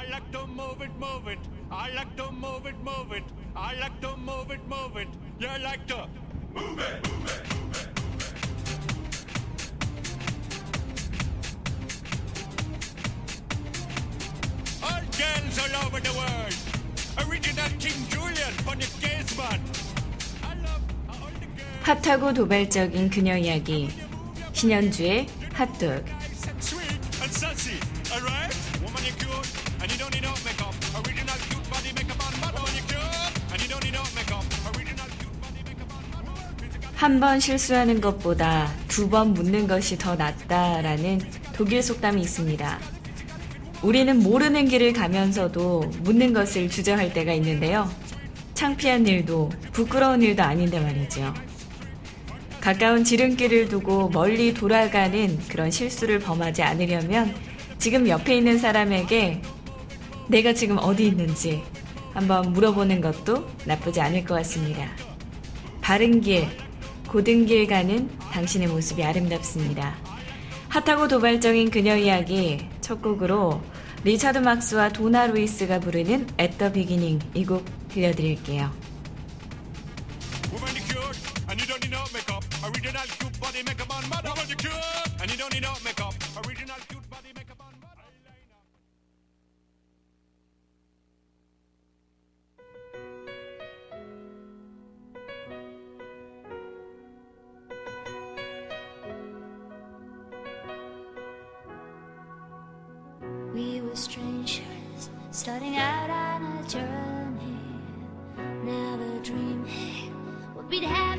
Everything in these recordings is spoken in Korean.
I like to move it, move it. I like to move it, move it. I like to move it, move it. You like to move it, move it, move it. All girls all over the world. Original King Julian for the case man. I. 핫하고 도발적인 그녀 이야기. 신현주의 핫도그. 한 번 실수하는 것보다 두 번 묻는 것이 더 낫다라는 독일 속담이 있습니다. 우리는 모르는 길을 가면서도 묻는 것을 주저할 때가 있는데요. 창피한 일도 부끄러운 일도 아닌데 말이죠. 가까운 지름길을 두고 멀리 돌아가는 그런 실수를 범하지 않으려면 지금 옆에 있는 사람에게 내가 지금 어디 있는지 한번 물어보는 것도 나쁘지 않을 것 같습니다. 바른 길, 곧은 길 가는 당신의 모습이 아름답습니다. 핫하고 도발적인 그녀 이야기 첫 곡으로 리차드 막스와 도나 루이스가 부르는 At the Beginning 이 곡 들려드릴게요. Starting out on a journey. Never dreaming we'd have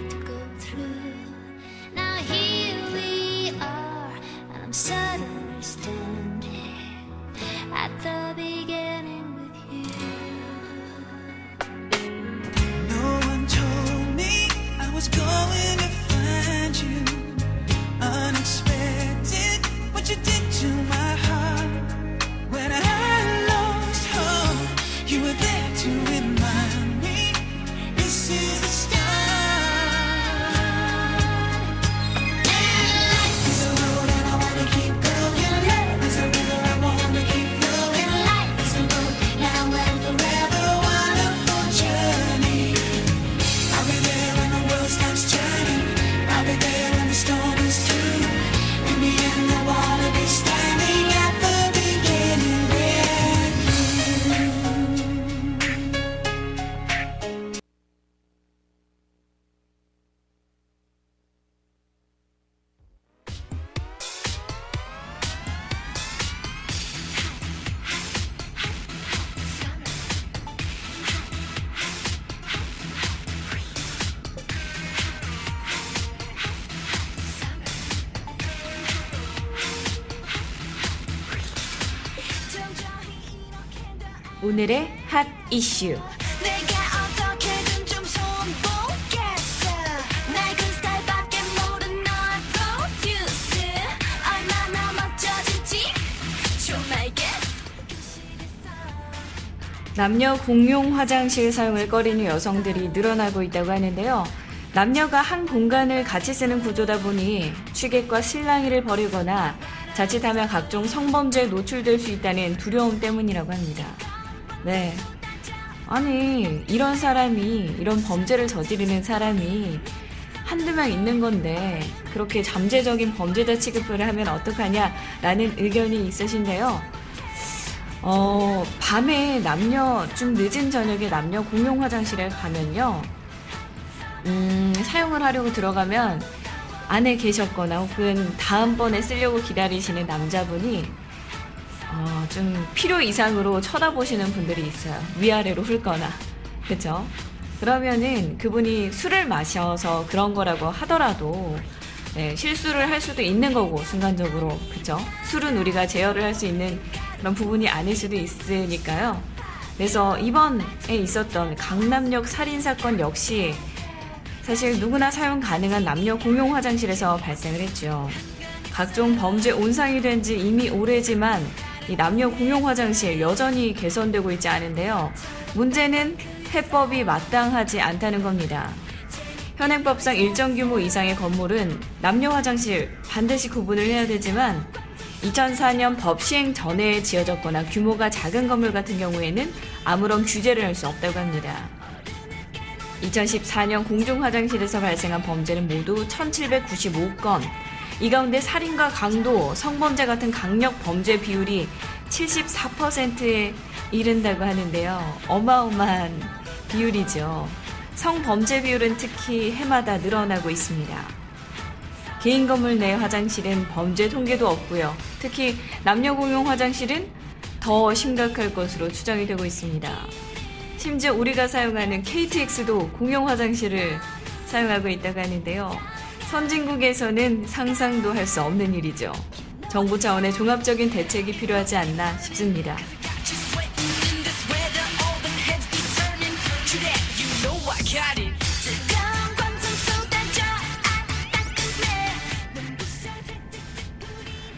질지 좀 알겠어 남녀 공용 화장실 사용을 꺼리는 여성들이 늘어나고 있다고 하는데요. 남녀가 한 공간을 같이 쓰는 구조다 보니 취객과 실랑이를 벌이거나 자칫하면 각종 성범죄에 노출될 수 있다는 두려움 때문이라고 합니다. 네. 아니, 이런 사람이, 이런 범죄를 저지르는 사람이 한두 명 있는 건데, 그렇게 잠재적인 범죄자 취급을 하면 어떡하냐라는 의견이 있으신데요. 어, 밤에 남녀, 좀 늦은 저녁에 남녀 공용 화장실에 가면요. 음, 사용을 하려고 들어가면 안에 계셨거나 혹은 다음번에 쓰려고 기다리시는 남자분이 어, 좀 필요 이상으로 쳐다보시는 분들이 있어요. 위아래로 훑거나. 그쵸? 그러면은 그분이 술을 마셔서 그런 거라고 하더라도 네, 실수를 할 수도 있는 거고, 순간적으로. 그쵸? 술은 우리가 제어를 할 수 있는 그런 부분이 아닐 수도 있으니까요. 그래서 이번에 있었던 강남역 살인 사건 역시 사실 누구나 사용 가능한 남녀 공용 화장실에서 발생을 했죠. 각종 범죄 온상이 된 지 이미 오래지만 이 남녀 공용 화장실 여전히 개선되고 있지 않은데요. 문제는 해법이 마땅하지 않다는 겁니다. 현행법상 일정 규모 이상의 건물은 남녀 화장실 반드시 구분을 해야 되지만 2004년 법 시행 전에 지어졌거나 규모가 작은 건물 같은 경우에는 아무런 규제를 할 수 없다고 합니다. 2014년 공중 화장실에서 발생한 범죄는 모두 1795건. 이 가운데 살인과 강도, 성범죄 같은 강력 범죄 비율이 74%에 이른다고 하는데요. 어마어마한 비율이죠. 성범죄 비율은 특히 해마다 늘어나고 있습니다. 개인 건물 내 화장실은 범죄 통계도 없고요. 특히 남녀 공용 화장실은 더 심각할 것으로 추정이 되고 있습니다. 심지어 우리가 사용하는 KTX도 공용 화장실을 사용하고 있다고 하는데요. 선진국에서는 상상도 할 수 없는 일이죠. 정부 차원의 종합적인 대책이 필요하지 않나 싶습니다.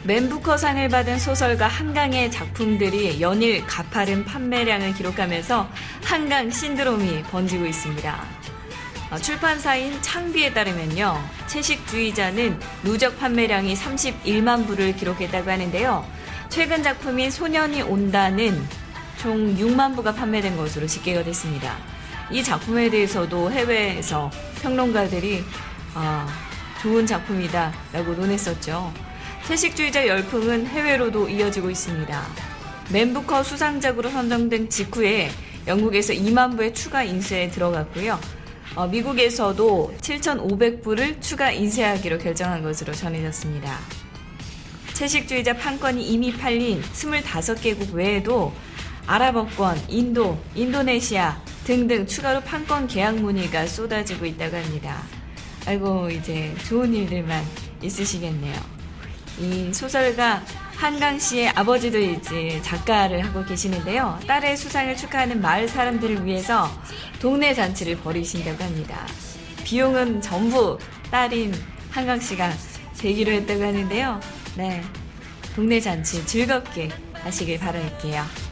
맨부커상을 받은 소설가 한강의 작품들이 연일 가파른 판매량을 기록하면서 한강 신드롬이 번지고 있습니다. 어, 출판사인 창비에 따르면요, 채식주의자는 누적 판매량이 31만 부를 기록했다고 하는데요. 최근 작품인 소년이 온다는 총 6만 부가 판매된 것으로 집계가 됐습니다. 이 작품에 대해서도 해외에서 평론가들이 아, 좋은 작품이다라고 논했었죠. 채식주의자 열풍은 해외로도 이어지고 있습니다. 맨부커 수상작으로 선정된 직후에 영국에서 2만 부의 추가 인쇄에 들어갔고요. 어, 미국에서도 7,500부를 추가 인쇄하기로 결정한 것으로 전해졌습니다. 채식주의자 판권이 이미 팔린 25개국 외에도 아랍어권, 인도, 인도네시아 등등 추가로 판권 계약 문의가 쏟아지고 있다고 합니다. 아이고 이제 좋은 일들만 있으시겠네요. 이 소설가 한강 씨의 아버지도 이제 작가를 하고 계시는데요. 딸의 수상을 축하하는 마을 사람들을 위해서 동네 잔치를 벌이신다고 합니다. 비용은 전부 딸인 한강 씨가 대기로 했다고 하는데요. 네. 동네 잔치 즐겁게 하시길 바랄게요.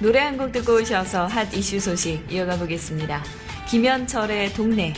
노래 한 곡 듣고 오셔서 핫 이슈 소식 이어가 보겠습니다. 김현철의 동네.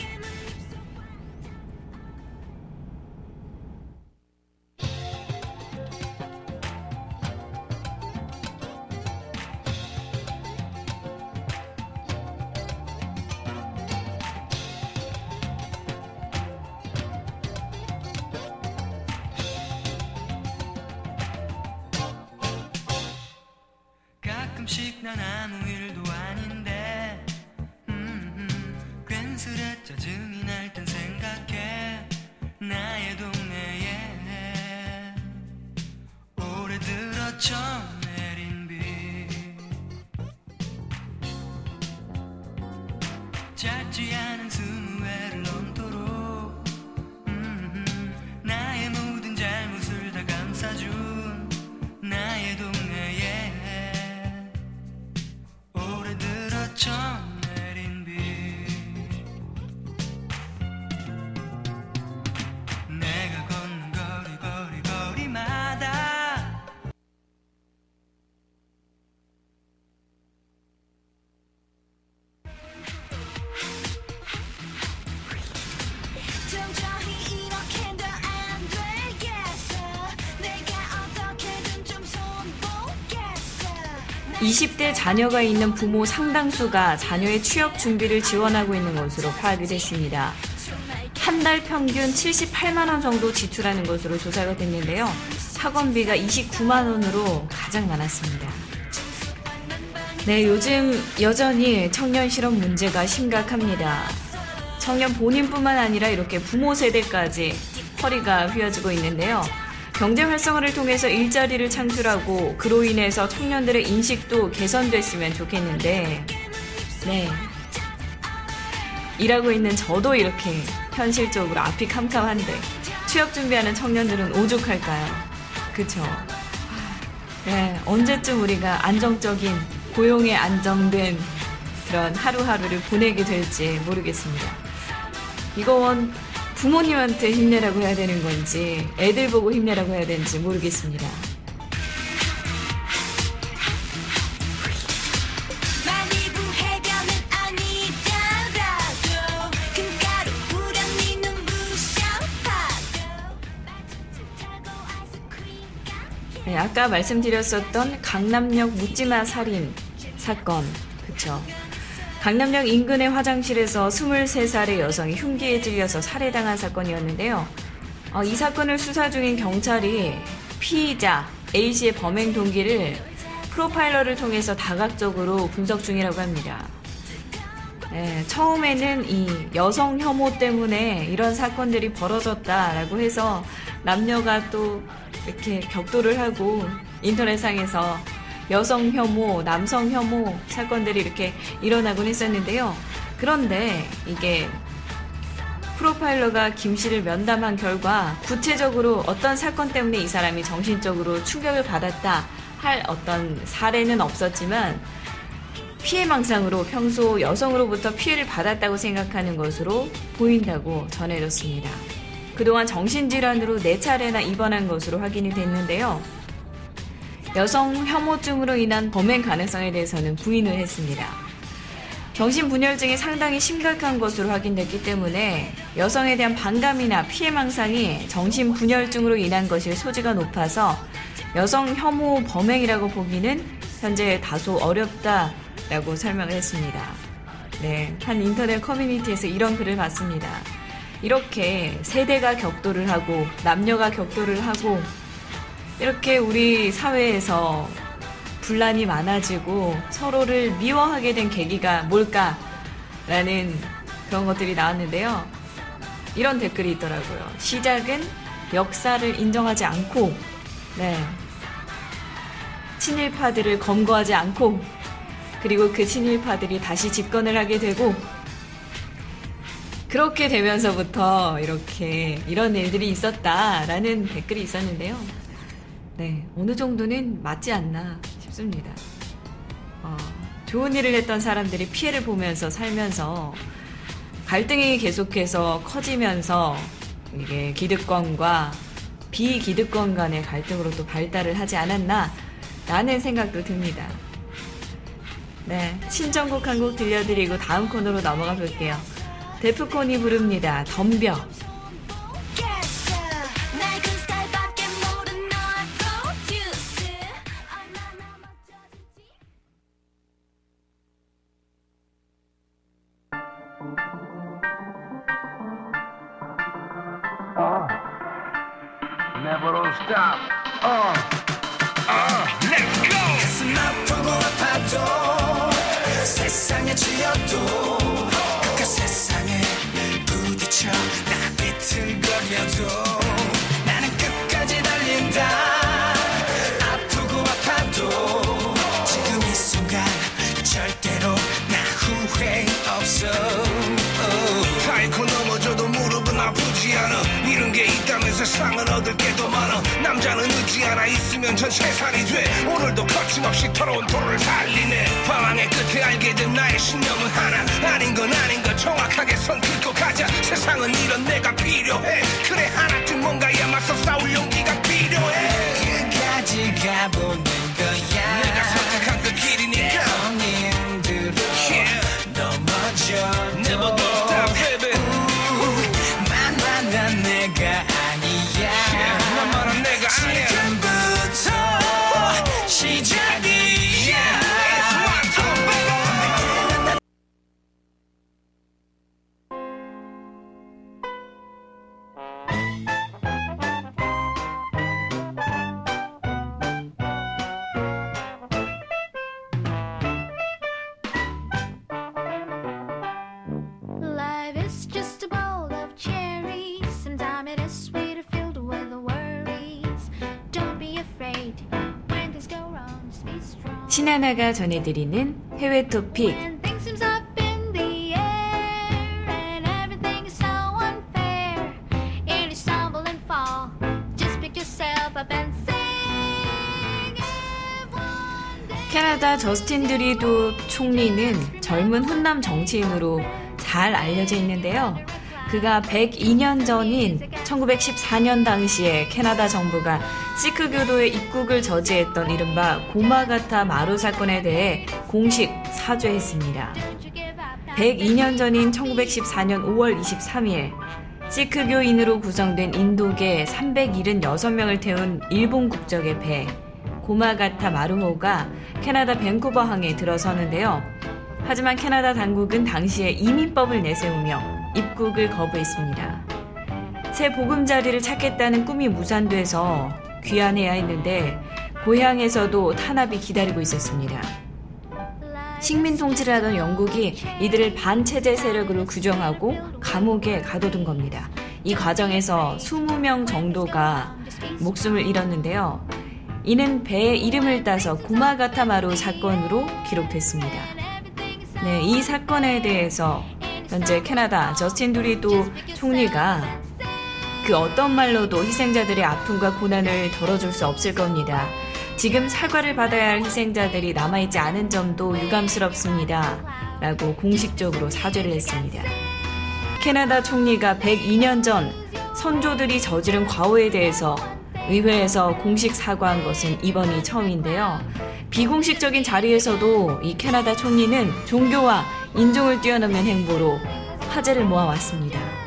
20대 자녀가 있는 부모 상당수가 자녀의 취업 준비를 지원하고 있는 것으로 파악이 됐습니다. 한 달 평균 78만 원 정도 지출하는 것으로 조사가 됐는데요. 학원비가 29만 원으로 가장 많았습니다. 네, 요즘 여전히 청년 실업 문제가 심각합니다. 청년 본인뿐만 아니라 이렇게 부모 세대까지 허리가 휘어지고 있는데요. 경제 활성화를 통해서 일자리를 창출하고 그로 인해서 청년들의 인식도 개선됐으면 좋겠는데, 네. 일하고 있는 저도 이렇게 현실적으로 앞이 캄캄한데, 취업 준비하는 청년들은 오죽할까요? 그쵸? 네, 언제쯤 우리가 안정적인 고용에 안정된 그런 하루하루를 보내게 될지 모르겠습니다. 이건 부모님한테 힘내라고 해야 되는 건지 애들 보고 힘내라고 해야 되는지 모르겠습니다. 네, 아까 말씀드렸었던 강남역 묻지마 살인 사건 그쵸? 강남역 인근의 화장실에서 23살의 여성이 흉기에 찔려서 살해당한 사건이었는데요. 어, 이 사건을 수사 중인 경찰이 피의자 A씨의 범행 동기를 프로파일러를 통해서 다각적으로 분석 중이라고 합니다. 네, 처음에는 이 여성 혐오 때문에 이런 사건들이 벌어졌다라고 해서 남녀가 또 이렇게 격돌을 하고 인터넷상에서 여성 혐오, 남성 혐오 사건들이 이렇게 일어나곤 했었는데요. 그런데 이게 프로파일러가 김 씨를 면담한 결과 구체적으로 어떤 사건 때문에 이 사람이 정신적으로 충격을 받았다 할 어떤 사례는 없었지만 피해망상으로 평소 여성으로부터 피해를 받았다고 생각하는 것으로 보인다고 전해졌습니다. 그동안 정신질환으로 네 차례나 입원한 것으로 확인이 됐는데요. 여성 혐오증으로 인한 범행 가능성에 대해서는 부인을 했습니다. 정신분열증이 상당히 심각한 것으로 확인됐기 때문에 여성에 대한 반감이나 피해망상이 정신분열증으로 인한 것일 소지가 높아서 여성 혐오 범행이라고 보기는 현재 다소 어렵다라고 설명을 했습니다. 네, 한 인터넷 커뮤니티에서 이런 글을 봤습니다. 이렇게 세대가 격돌을 하고 남녀가 격돌을 하고 이렇게 우리 사회에서 분란이 많아지고 서로를 미워하게 된 계기가 뭘까라는 그런 것들이 나왔는데요. 이런 댓글이 있더라고요. 시작은 역사를 인정하지 않고, 네. 친일파들을 검거하지 않고, 그리고 그 친일파들이 다시 집권을 하게 되고, 그렇게 되면서부터 이렇게 이런 일들이 있었다라는 댓글이 있었는데요. 네, 어느 정도는 맞지 않나 싶습니다. 어, 좋은 일을 했던 사람들이 피해를 보면서 살면서 갈등이 계속해서 커지면서 이게 기득권과 비기득권 간의 갈등으로 또 발달을 하지 않았나 라는 생각도 듭니다. 네, 신청곡 한 곡 들려드리고 다음 코너로 넘어가 볼게요. 데프콘이 부릅니다. 덤벼. 얻을 게 더 많아 남자는 의지 하나 있으면 전 세상이 돼. 오늘도 거침없이 더러운 도를 달리네. 방황의 끝에 알게 된 나의 신념은 하나. 아닌 건 아닌 걸 정확하게 선 긋고 가자. 세상은 이런 내가 필요해. 그래 하나쯤 뭔가에 맞서 싸울 용기가 필요해. 끝까지 가보는 거야 신하나가 전해드리는 해외 토픽. 캐나다 저스틴 드리도 총리는 젊은 훈남 정치인으로 잘 알려져 있는데요. 그가 102년 전인 1914년 당시에 캐나다 정부가 시크 교도의 입국을 저지했던 이른바 고마가타 마루 사건에 대해 공식 사죄했습니다. you give up now. 102년 전인 1914년 5월 23일 시크교인으로 구성된 인도계 376명을 태운 일본 국적의 배 고마가타 마루호가 캐나다 밴쿠버 항에 들어서는데요. 하지만 캐나다 당국은 당시에 이민법을 내세우며 입국을 거부했습니다. 새 보금자리를 찾겠다는 꿈이 무산돼서 귀환해야 했는데 고향에서도 탄압이 기다리고 있었습니다. 식민 통치를 하던 영국이 이들을 반체제 세력으로 규정하고 감옥에 가둬둔 겁니다. 이 과정에서 20명 정도가 목숨을 잃었는데요. 이는 배의 이름을 따서 구마가타마루 사건으로 기록됐습니다. 네, 이 사건에 대해서 현재 캐나다 저스틴 두리도 총리가 그 어떤 말로도 희생자들의 아픔과 고난을 덜어줄 수 없을 겁니다. 지금 사과를 받아야 할 희생자들이 남아있지 않은 점도 유감스럽습니다. 라고 공식적으로 사죄를 했습니다. 캐나다 총리가 102년 전 선조들이 저지른 과오에 대해서 의회에서 공식 사과한 것은 이번이 처음인데요. 비공식적인 자리에서도 이 캐나다 총리는 종교와 인종을 뛰어넘는 행보로 화제를 모아왔습니다.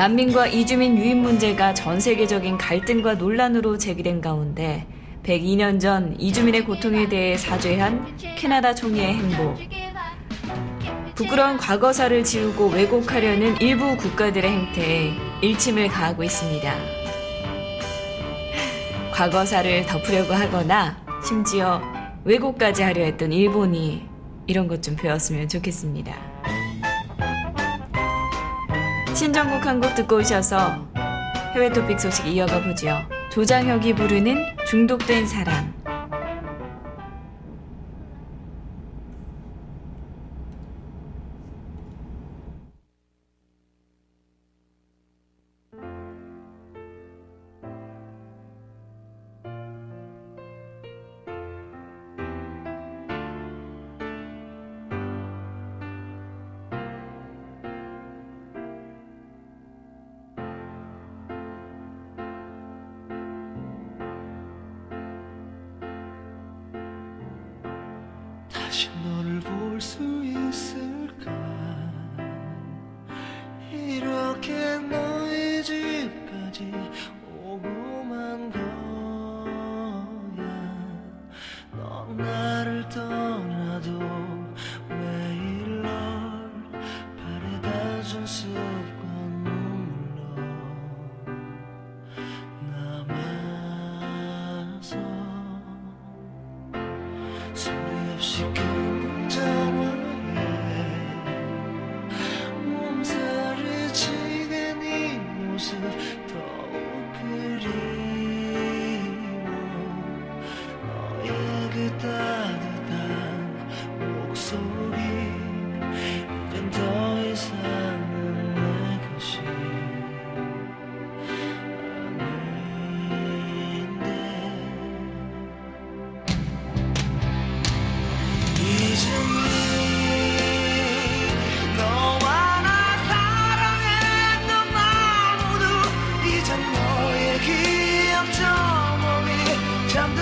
난민과 이주민 유입 문제가 전 세계적인 갈등과 논란으로 제기된 가운데 102년 전 이주민의 고통에 대해 사죄한 캐나다 총리의 행보. 부끄러운 과거사를 지우고 왜곡하려는 일부 국가들의 행태에 일침을 가하고 있습니다. 과거사를 덮으려고 하거나 심지어 왜곡까지 하려 했던 일본이 이런 것 좀 배웠으면 좋겠습니다. 신정국 한곡 듣고 오셔서 해외 토픽 소식 이어가 보죠. 조장혁이 부르는 중독된 사람. 소리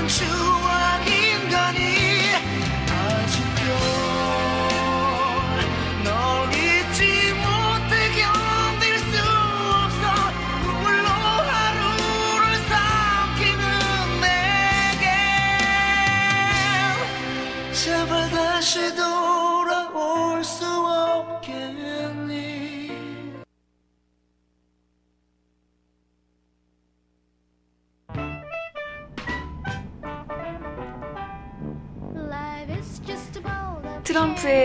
저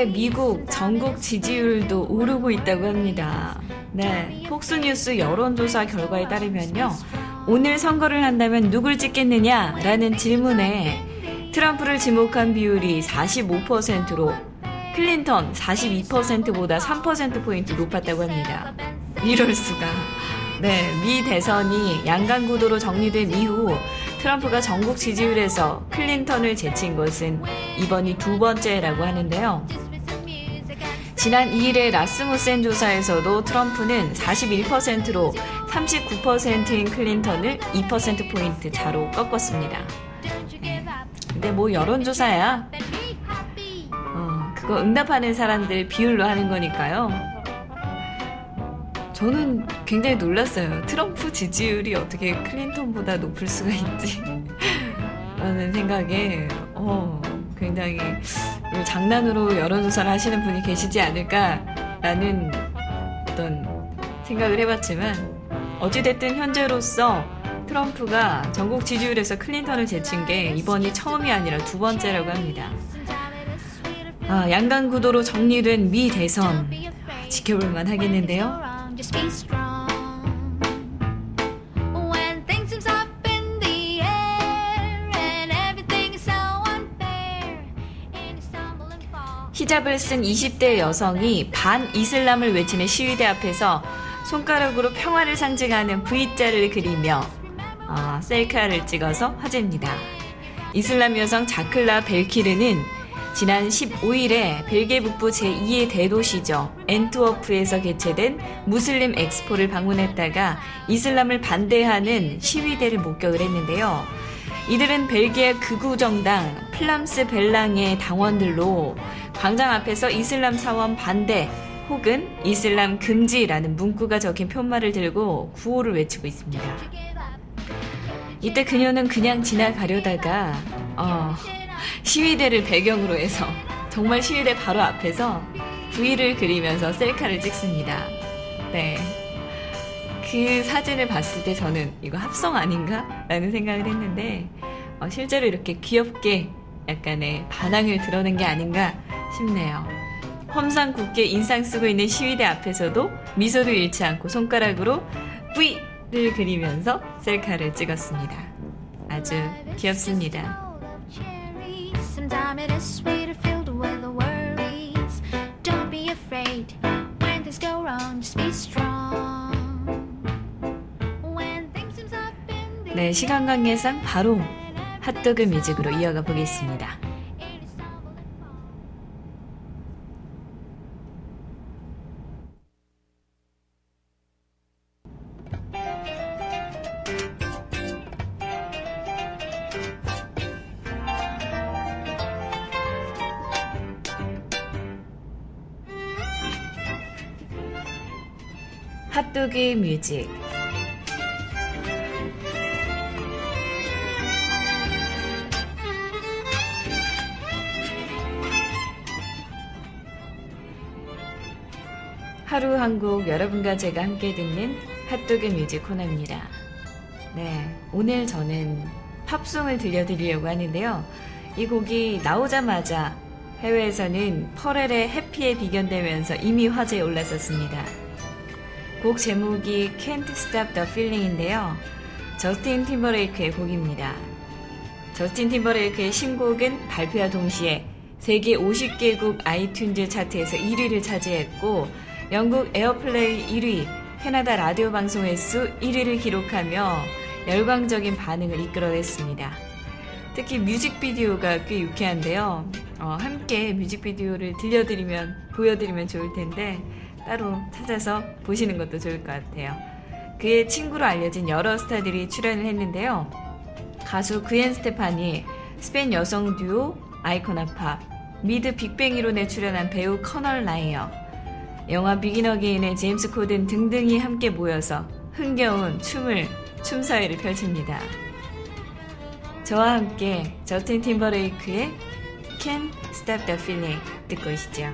미국 전국 지지율도 오르고 있다고 합니다. 네, 폭스뉴스 여론조사 결과에 따르면요. 오늘 선거를 한다면 누굴 찍겠느냐라는 질문에 트럼프를 지목한 비율이 45%로 클린턴 42%보다 3%포인트 높았다고 합니다. 이럴 수가. 네, 미 대선이 양강 구도로 정리된 이후 트럼프가 전국 지지율에서 클린턴을 제친 것은 이번이 두 번째라고 하는데요. 지난 2일의 라스무센 조사에서도 트럼프는 41%로 39%인 클린턴을 2%포인트 차로 꺾었습니다. 근데 뭐 여론조사야. 어, 그거 응답하는 사람들 비율로 하는 거니까요. 저는 굉장히 놀랐어요. 트럼프 지지율이 어떻게 클린턴보다 높을 수가 있지? 라는 생각에, 어, 굉장히 장난으로 여론조사를 하시는 분이 계시지 않을까라는 어떤 생각을 해봤지만, 어찌됐든 현재로서 트럼프가 전국 지지율에서 클린턴을 제친 게 이번이 처음이 아니라 두 번째라고 합니다. 아, 양강 구도로 정리된 미 대선 지켜볼 만 하겠는데요. 히잡을 쓴 20대 여성이 반 이슬람을 외치는 시위대 앞에서 손가락으로 평화를 상징하는 V자를 그리며 어, 셀카를 찍어서 화제입니다. 이슬람 여성 자클라 벨키르는 지난 15일에 벨기에 북부 제2의 대도시죠. 엔트워프에서 개최된 무슬림 엑스포를 방문했다가 이슬람을 반대하는 시위대를 목격을 했는데요. 이들은 벨기에 극우 정당 플람스 벨랑의 당원들로 광장 앞에서 이슬람 사원 반대 혹은 이슬람 금지라는 문구가 적힌 편말을 들고 구호를 외치고 있습니다. 이때 그녀는 그냥 지나가려다가 어, 시위대를 배경으로 해서 정말 시위대 바로 앞에서 V를 그리면서 셀카를 찍습니다. 네. 그 사진을 봤을 때 저는 이거 합성 아닌가? 라는 생각을 했는데 어, 실제로 이렇게 귀엽게 약간의 반항을 드러낸 게 아닌가 싶네요. 험상 굳게 인상 쓰고 있는 시위대 앞에서도 미소도 잃지 않고 손가락으로 V를 그리면서 셀카를 찍었습니다. 아주 귀엽습니다. 네, 시간 관계상 바로 핫도그 뮤직으로 이어가 보겠습니다. 핫도그 뮤직 하루 한 곡 여러분과 제가 함께 듣는 핫도그 뮤직 코너입니다. 네, 오늘 저는 팝송을 들려드리려고 하는데요. 이 곡이 나오자마자 해외에서는 퍼렐의 해피에 비견되면서 이미 화제에 올랐었습니다. 곡 제목이 Can't Stop the Feeling인데요. 저스틴 팀버레이크의 곡입니다. 저스틴 팀버레이크의 신곡은 발표와 동시에 세계 50개국 iTunes 차트에서 1위를 차지했고 영국 airplay 1위, 캐나다 라디오 방송 횟수 1위를 기록하며 열광적인 반응을 이끌어냈습니다. 특히 뮤직비디오가 꽤 유쾌한데요. 어, 함께 뮤직비디오를 들려드리면, 보여드리면 좋을 텐데, 따로 찾아서 보시는 것도 좋을 것 같아요. 그의 친구로 알려진 여러 스타들이 출연을 했는데요. 가수 그웬 스테파니, 스페인 여성 듀오 아이코나 팝, 미드 빅뱅이론에 출연한 배우 쿠날 나이어, 영화 비긴 어게인의 제임스 코든 등등이 함께 모여서 흥겨운 춤을 춤사위를 펼칩니다. 저와 함께 저스틴 팀버레이크의 Can't Stop the Feeling 듣고 오시죠.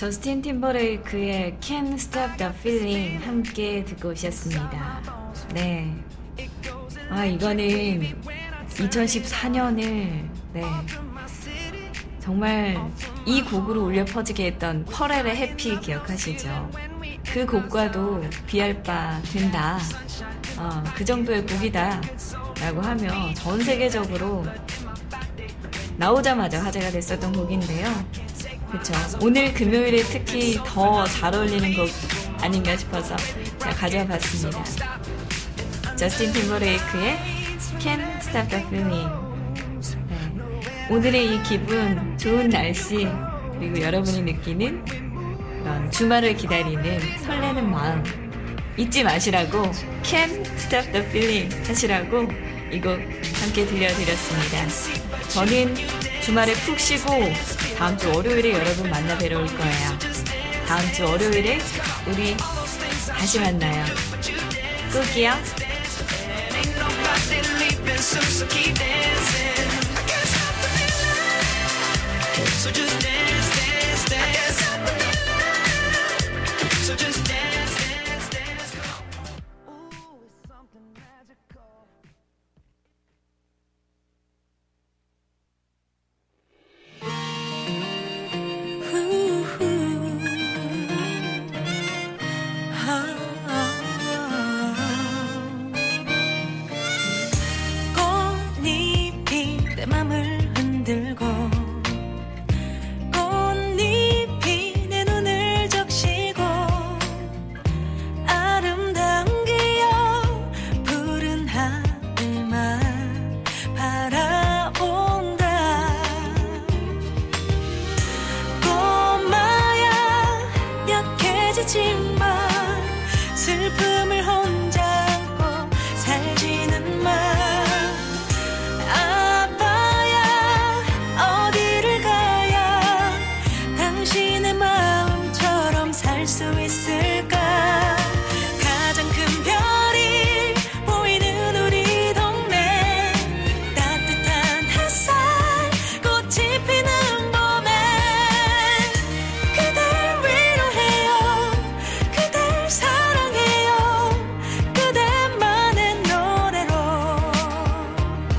저스틴 팀버레이크의 Can't Stop the Feeling 함께 듣고 오셨습니다. 네. 아, 이거는 2014년을, 네. 정말 이 곡으로 울려 퍼지게 했던 퍼렐의 해피 기억하시죠? 그 곡과도 비할 바 된다. 어, 그 정도의 곡이다. 라고 하며 전 세계적으로 나오자마자 화제가 됐었던 곡인데요. 그렇죠. 오늘 금요일에 특히 더 잘 어울리는 곡 아닌가 싶어서 제가 가져와 봤습니다. 저스틴 팀버레이크의 Can't Stop the Feeling. 네. 오늘의 이 기분, 좋은 날씨, 그리고 여러분이 느끼는 그런 주말을 기다리는 설레는 마음 잊지 마시라고 Can't Stop the Feeling 하시라고 이곡 함께 들려드렸습니다. 저는 주말에 푹 쉬고 다음 주 월요일에 여러분 만나 뵈러 올 거예요. 다음 주 월요일에 우리 다시 만나요. soon, so keep dancing.